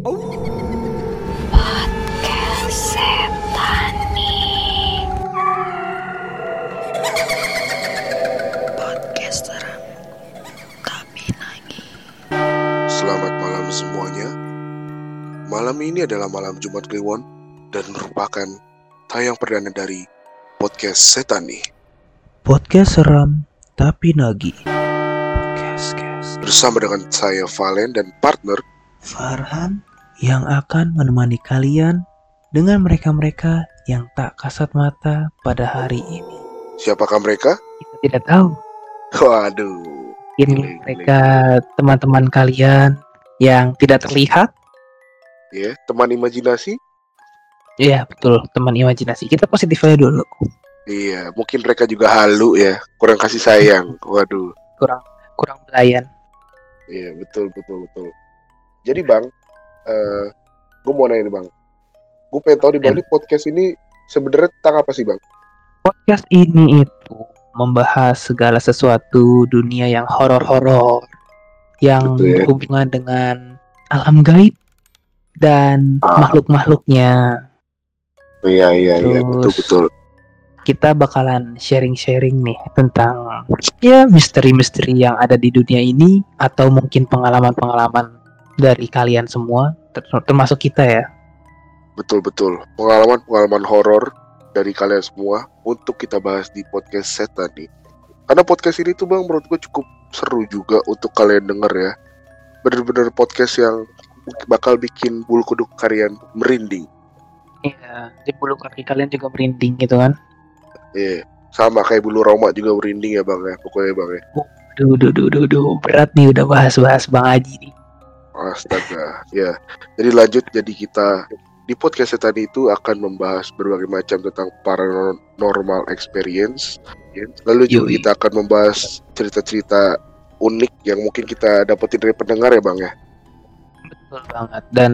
Selamat malam semuanya. Malam ini adalah malam Jumat Kliwon dan merupakan tayang perdana dari podcast Setani Podcast seram tapi. Podcast, podcast. bersama dengan saya Valen dan partner Farhan yang akan menemani kalian dengan mereka-mereka yang tak kasat mata pada hari ini. siapakah mereka? Kita tidak tahu. Waduh. Mungkin mereka teman-teman kalian yang tidak terlihat. Ya, teman imajinasi? Iya betul teman imajinasi. Kita positif aja dulu. Iya, mungkin mereka juga halu ya, kurang kasih sayang. Waduh. Kurang kurang belayan. Iya, betul betul betul. Jadi Bang, eh gue mau nanya nih Bang. Gue pengen tahu di Bang, Ya. ini podcast ini sebenarnya tentang apa sih Bang? Podcast ini itu membahas segala sesuatu dunia yang horor-horor yang Betul ya. berhubungan dengan alam gaib dan Ah. makhluk-makhluknya. Iya iya iya, betul betul. Kita bakalan sharing-sharing nih tentang ya misteri-misteri yang ada di dunia ini atau mungkin pengalaman-pengalaman dari kalian semua ter- termasuk kita ya. Betul betul. Pengalaman-pengalaman horor dari kalian semua untuk kita bahas di podcast setan nih. Karena podcast ini tuh bang menurut gue cukup seru juga untuk kalian denger ya. Bener-bener podcast yang bakal bikin bulu kuduk kalian merinding. Iya, di bulu kaki kalian juga merinding gitu kan. Iya. Sama kayak bulu roma juga merinding ya bang ya. Pokoknya bang ya. Duh, duh, duh, duh, duh. berat nih udah bahas-bahas Bang Aji nih. Astaga. ya. Jadi lanjut jadi kita di podcast setan itu akan membahas berbagai macam tentang paranormal experience. Lalu juga Yoi. kita akan membahas cerita-cerita unik yang mungkin kita dapetin dari pendengar ya bang ya. Betul banget dan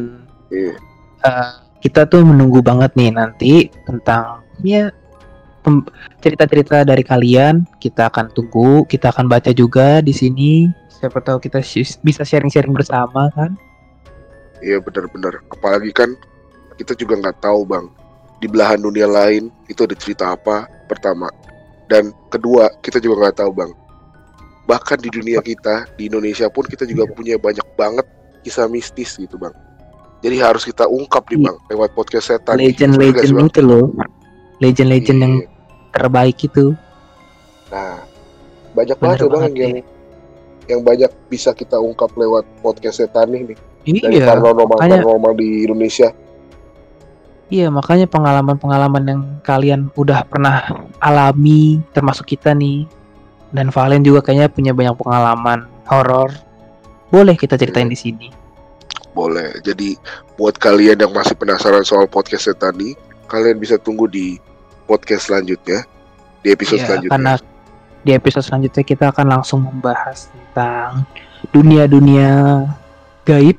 Iya. eh, kita tuh menunggu banget nih nanti tentang ya cerita-cerita dari kalian kita akan tunggu kita akan baca juga di sini siapa tahu kita bisa sharing-sharing bersama kan Iya benar-benar. Apalagi kan kita juga nggak tahu bang di belahan dunia lain itu ada cerita apa pertama dan kedua kita juga nggak tahu bang bahkan di dunia kita di Indonesia pun kita juga punya banyak banget kisah mistis gitu bang jadi harus kita ungkap nih Iya. bang lewat podcast setan legend-legend Bang? itu loh legend-legend yang Iya. Terbaik itu nah banyak Bener banget ya bang banget yang yang banyak bisa kita ungkap lewat podcast setan nih nih dari iya paranormal makanya- paranormal di Indonesia Iya, makanya pengalaman-pengalaman yang kalian udah pernah alami, termasuk kita nih, dan Valen juga kayaknya punya banyak pengalaman horor. Boleh kita ceritain di sini. Boleh. Jadi buat kalian yang masih penasaran soal podcast Setani, kalian bisa tunggu di podcast selanjutnya, di episode Iya, selanjutnya. karena di episode selanjutnya kita akan langsung membahas tentang dunia-dunia gaib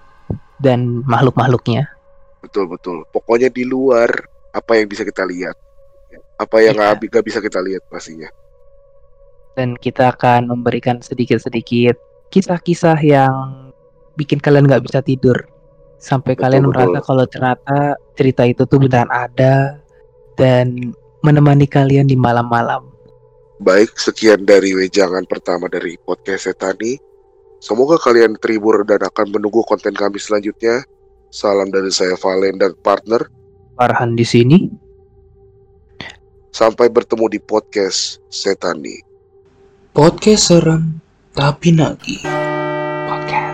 dan makhluk-makhluknya. Betul betul. Pokoknya di luar apa yang bisa kita lihat, apa yang Iya. nggak nggak bisa kita lihat pastinya. Dan kita akan memberikan sedikit-sedikit kisah-kisah yang bikin kalian nggak bisa tidur. Sampai Betul, kalian betul. merasa kalau ternyata cerita itu tuh beneran ada dan menemani kalian di malam-malam. Baik, sekian dari wejangan pertama dari podcast Setani. Semoga kalian terhibur dan akan menunggu konten kami selanjutnya. Salam dari saya Valen dan partner. Farhan di sini. Sampai bertemu di podcast Setani. Podcast serem tapi nagih. Podcast, podcast.